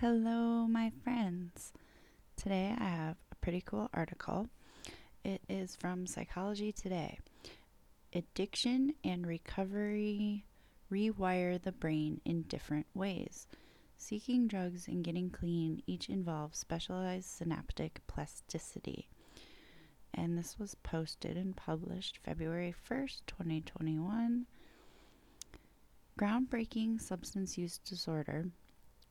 Hello, my friends. Today I have a pretty cool article. It is from Psychology Today. Addiction and recovery rewire the brain in different ways. Seeking drugs and getting clean each involve specialized synaptic plasticity. And this was posted and published February 1st, 2021. Groundbreaking substance use disorder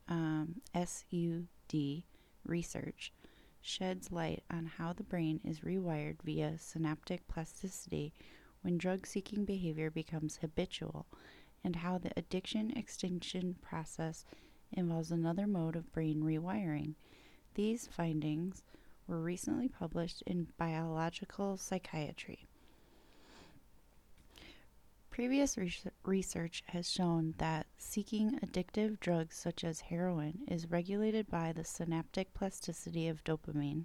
um, SUD research sheds light on how the brain is rewired via synaptic plasticity when drug seeking behavior becomes habitual, and how the addiction extinction process involves another mode of brain rewiring. These findings were recently published in Biological Psychiatry. Previous research has shown that seeking addictive drugs such as heroin is regulated by the synaptic plasticity of dopamine,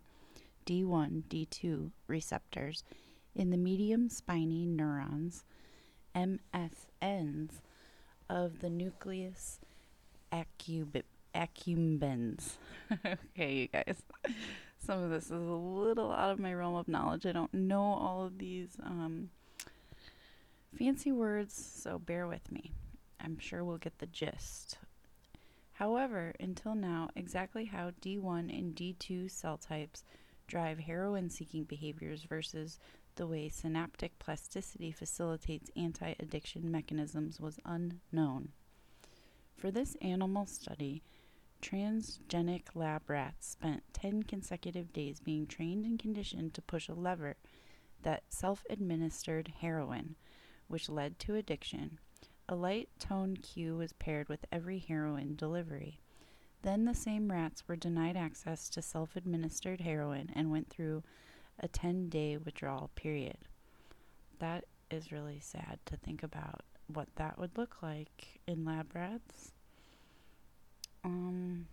D1, D2 receptors in the medium spiny neurons, MSNs, of the nucleus accumbens. okay, you guys. Some of this is a little out of my realm of knowledge. I don't know all of these um, Fancy words, so bear with me. I'm sure we'll get the gist. However, until now, exactly how D1 and D2 cell types drive heroin seeking behaviors versus the way synaptic plasticity facilitates anti addiction mechanisms was unknown. For this animal study, transgenic lab rats spent 10 consecutive days being trained and conditioned to push a lever that self administered heroin which led to addiction. A light tone cue was paired with every heroin delivery. Then the same rats were denied access to self administered heroin and went through a 10 day withdrawal period. That is really sad to think about what that would look like in lab rats. Um,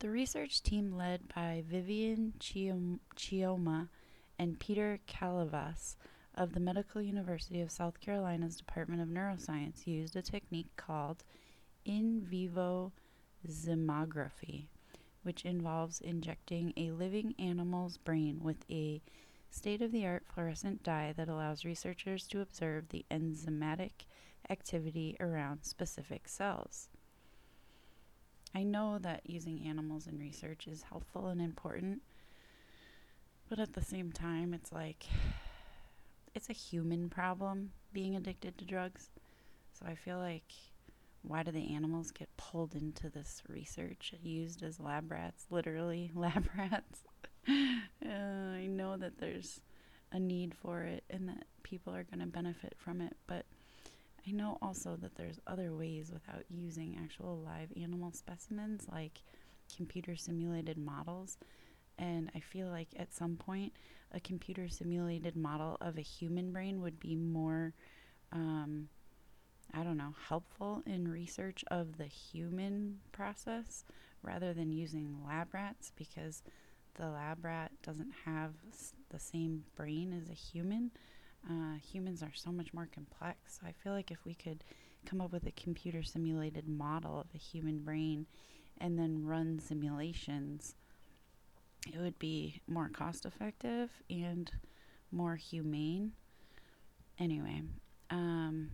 the research team, led by Vivian Chioma and Peter Kalivas, of the Medical University of South Carolina's Department of Neuroscience used a technique called in vivo zymography, which involves injecting a living animal's brain with a state of the art fluorescent dye that allows researchers to observe the enzymatic activity around specific cells. I know that using animals in research is helpful and important, but at the same time, it's like it's a human problem being addicted to drugs. So I feel like why do the animals get pulled into this research used as lab rats, literally lab rats? uh, I know that there's a need for it and that people are going to benefit from it, but I know also that there's other ways without using actual live animal specimens like computer simulated models. And I feel like at some point a computer simulated model of a human brain would be more, um, I don't know, helpful in research of the human process rather than using lab rats because the lab rat doesn't have the same brain as a human. Uh, humans are so much more complex. I feel like if we could come up with a computer simulated model of a human brain and then run simulations it would be more cost effective and more humane. Anyway, um,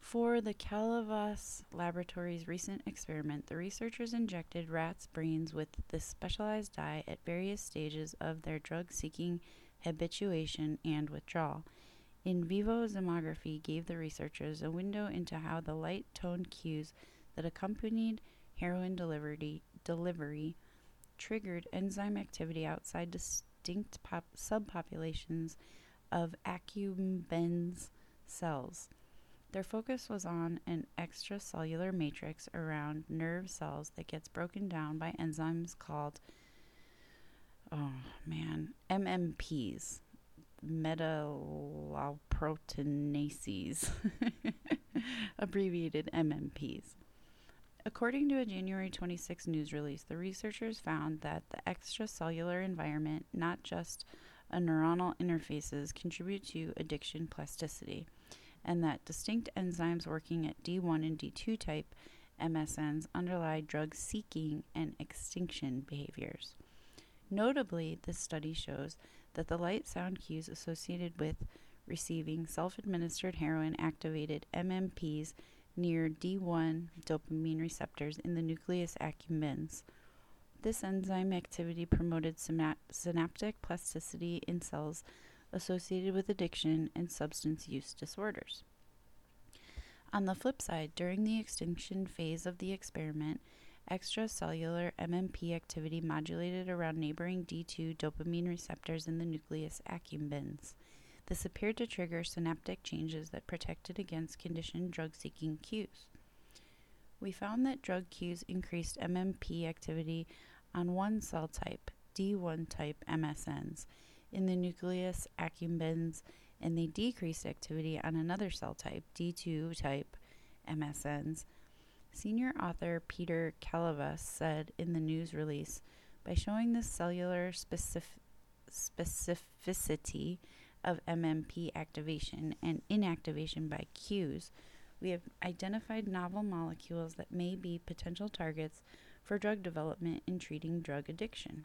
for the Kalivas Laboratories' recent experiment, the researchers injected rats' brains with this specialized dye at various stages of their drug seeking habituation and withdrawal. In vivo zymography gave the researchers a window into how the light tone cues that accompanied heroin delivery, delivery triggered enzyme activity outside distinct pop- subpopulations of accumbens cells. Their focus was on an extracellular matrix around nerve cells that gets broken down by enzymes called, oh man, MMPs, metalloproteinases, abbreviated MMPs. According to a January 26 news release, the researchers found that the extracellular environment, not just a neuronal interfaces, contribute to addiction plasticity, and that distinct enzymes working at D1 and D2 type MSNs underlie drug seeking and extinction behaviors. Notably, this study shows that the light sound cues associated with receiving self administered heroin activated MMPs near D1 dopamine receptors in the nucleus accumbens. This enzyme activity promoted synaptic plasticity in cells associated with addiction and substance use disorders. On the flip side, during the extinction phase of the experiment, extracellular MMP activity modulated around neighboring D2 dopamine receptors in the nucleus accumbens. This appeared to trigger synaptic changes that protected against conditioned drug seeking cues. We found that drug cues increased MMP activity on one cell type, D1 type MSNs, in the nucleus accumbens, and they decreased activity on another cell type, D2 type MSNs. Senior author Peter Kalivas said in the news release by showing this cellular specific- specificity of MMP activation and inactivation by cues, we have identified novel molecules that may be potential targets for drug development in treating drug addiction.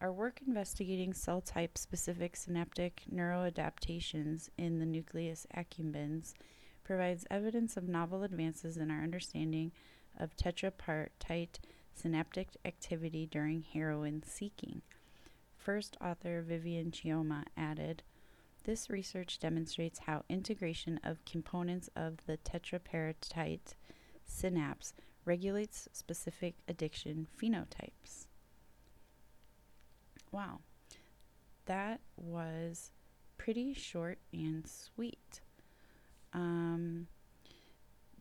Our work investigating cell type specific synaptic neuroadaptations in the nucleus accumbens provides evidence of novel advances in our understanding of tetrapartite synaptic activity during heroin seeking. First author Vivian Chioma added, this research demonstrates how integration of components of the tetrapartite synapse regulates specific addiction phenotypes. Wow, that was pretty short and sweet. Um,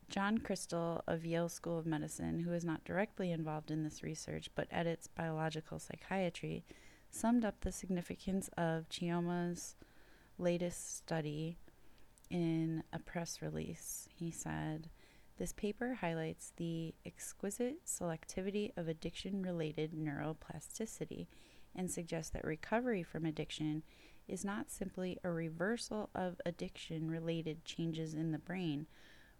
John Krystal of Yale School of Medicine, who is not directly involved in this research but edits biological psychiatry, summed up the significance of Chioma's latest study in a press release. He said, This paper highlights the exquisite selectivity of addiction related neuroplasticity and suggests that recovery from addiction is not simply a reversal of addiction related changes in the brain,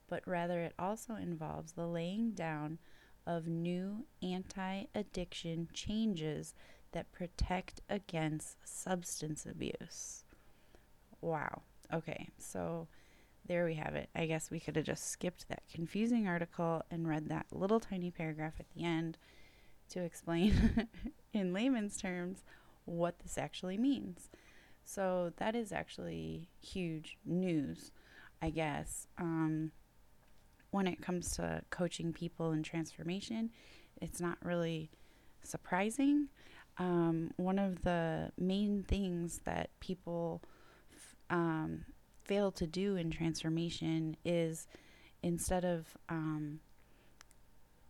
but rather it also involves the laying down of new anti addiction changes that protect against substance abuse. Wow. Okay, so there we have it. I guess we could have just skipped that confusing article and read that little tiny paragraph at the end to explain in layman's terms what this actually means. So that is actually huge news, I guess. Um, when it comes to coaching people in transformation, it's not really surprising um, one of the main things that people f- um, fail to do in transformation is instead of um,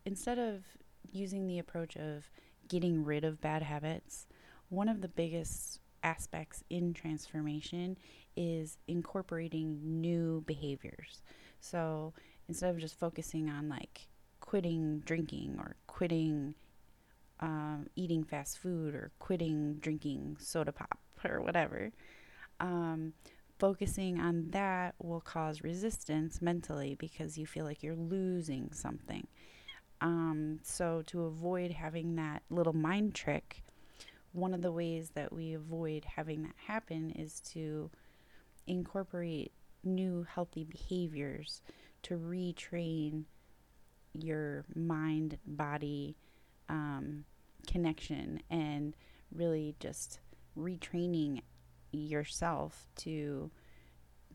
instead of using the approach of getting rid of bad habits, one of the biggest aspects in transformation is incorporating new behaviors. So instead of just focusing on like quitting drinking or quitting um, eating fast food or quitting drinking soda pop or whatever. Um, focusing on that will cause resistance mentally because you feel like you're losing something. Um, so, to avoid having that little mind trick, one of the ways that we avoid having that happen is to incorporate new healthy behaviors to retrain your mind, body, connection and really just retraining yourself to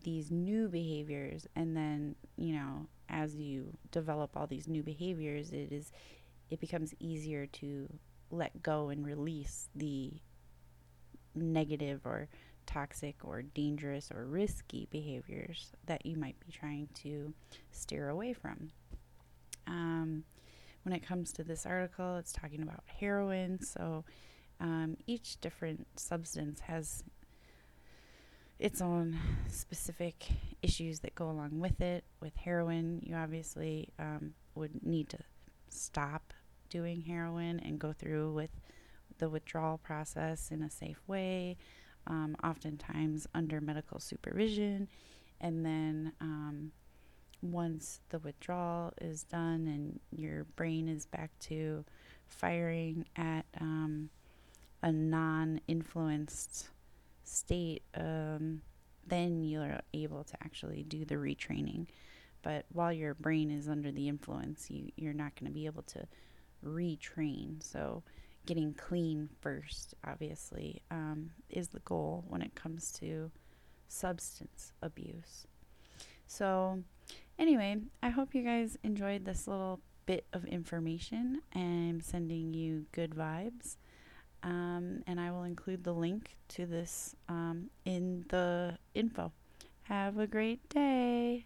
these new behaviors. And then you know as you develop all these new behaviors it is it becomes easier to let go and release the negative or toxic or dangerous or risky behaviors that you might be trying to steer away from. Um, when it comes to this article, it's talking about heroin. So um, each different substance has its own specific issues that go along with it. With heroin, you obviously um, would need to stop doing heroin and go through with the withdrawal process in a safe way, um, oftentimes under medical supervision. And then um, once the withdrawal is done and your brain is back to firing at um, a non influenced state, um, then you're able to actually do the retraining. But while your brain is under the influence, you, you're not going to be able to retrain. So, getting clean first, obviously, um, is the goal when it comes to substance abuse. So, anyway, I hope you guys enjoyed this little bit of information. I'm sending you good vibes. Um, and I will include the link to this um, in the info. Have a great day.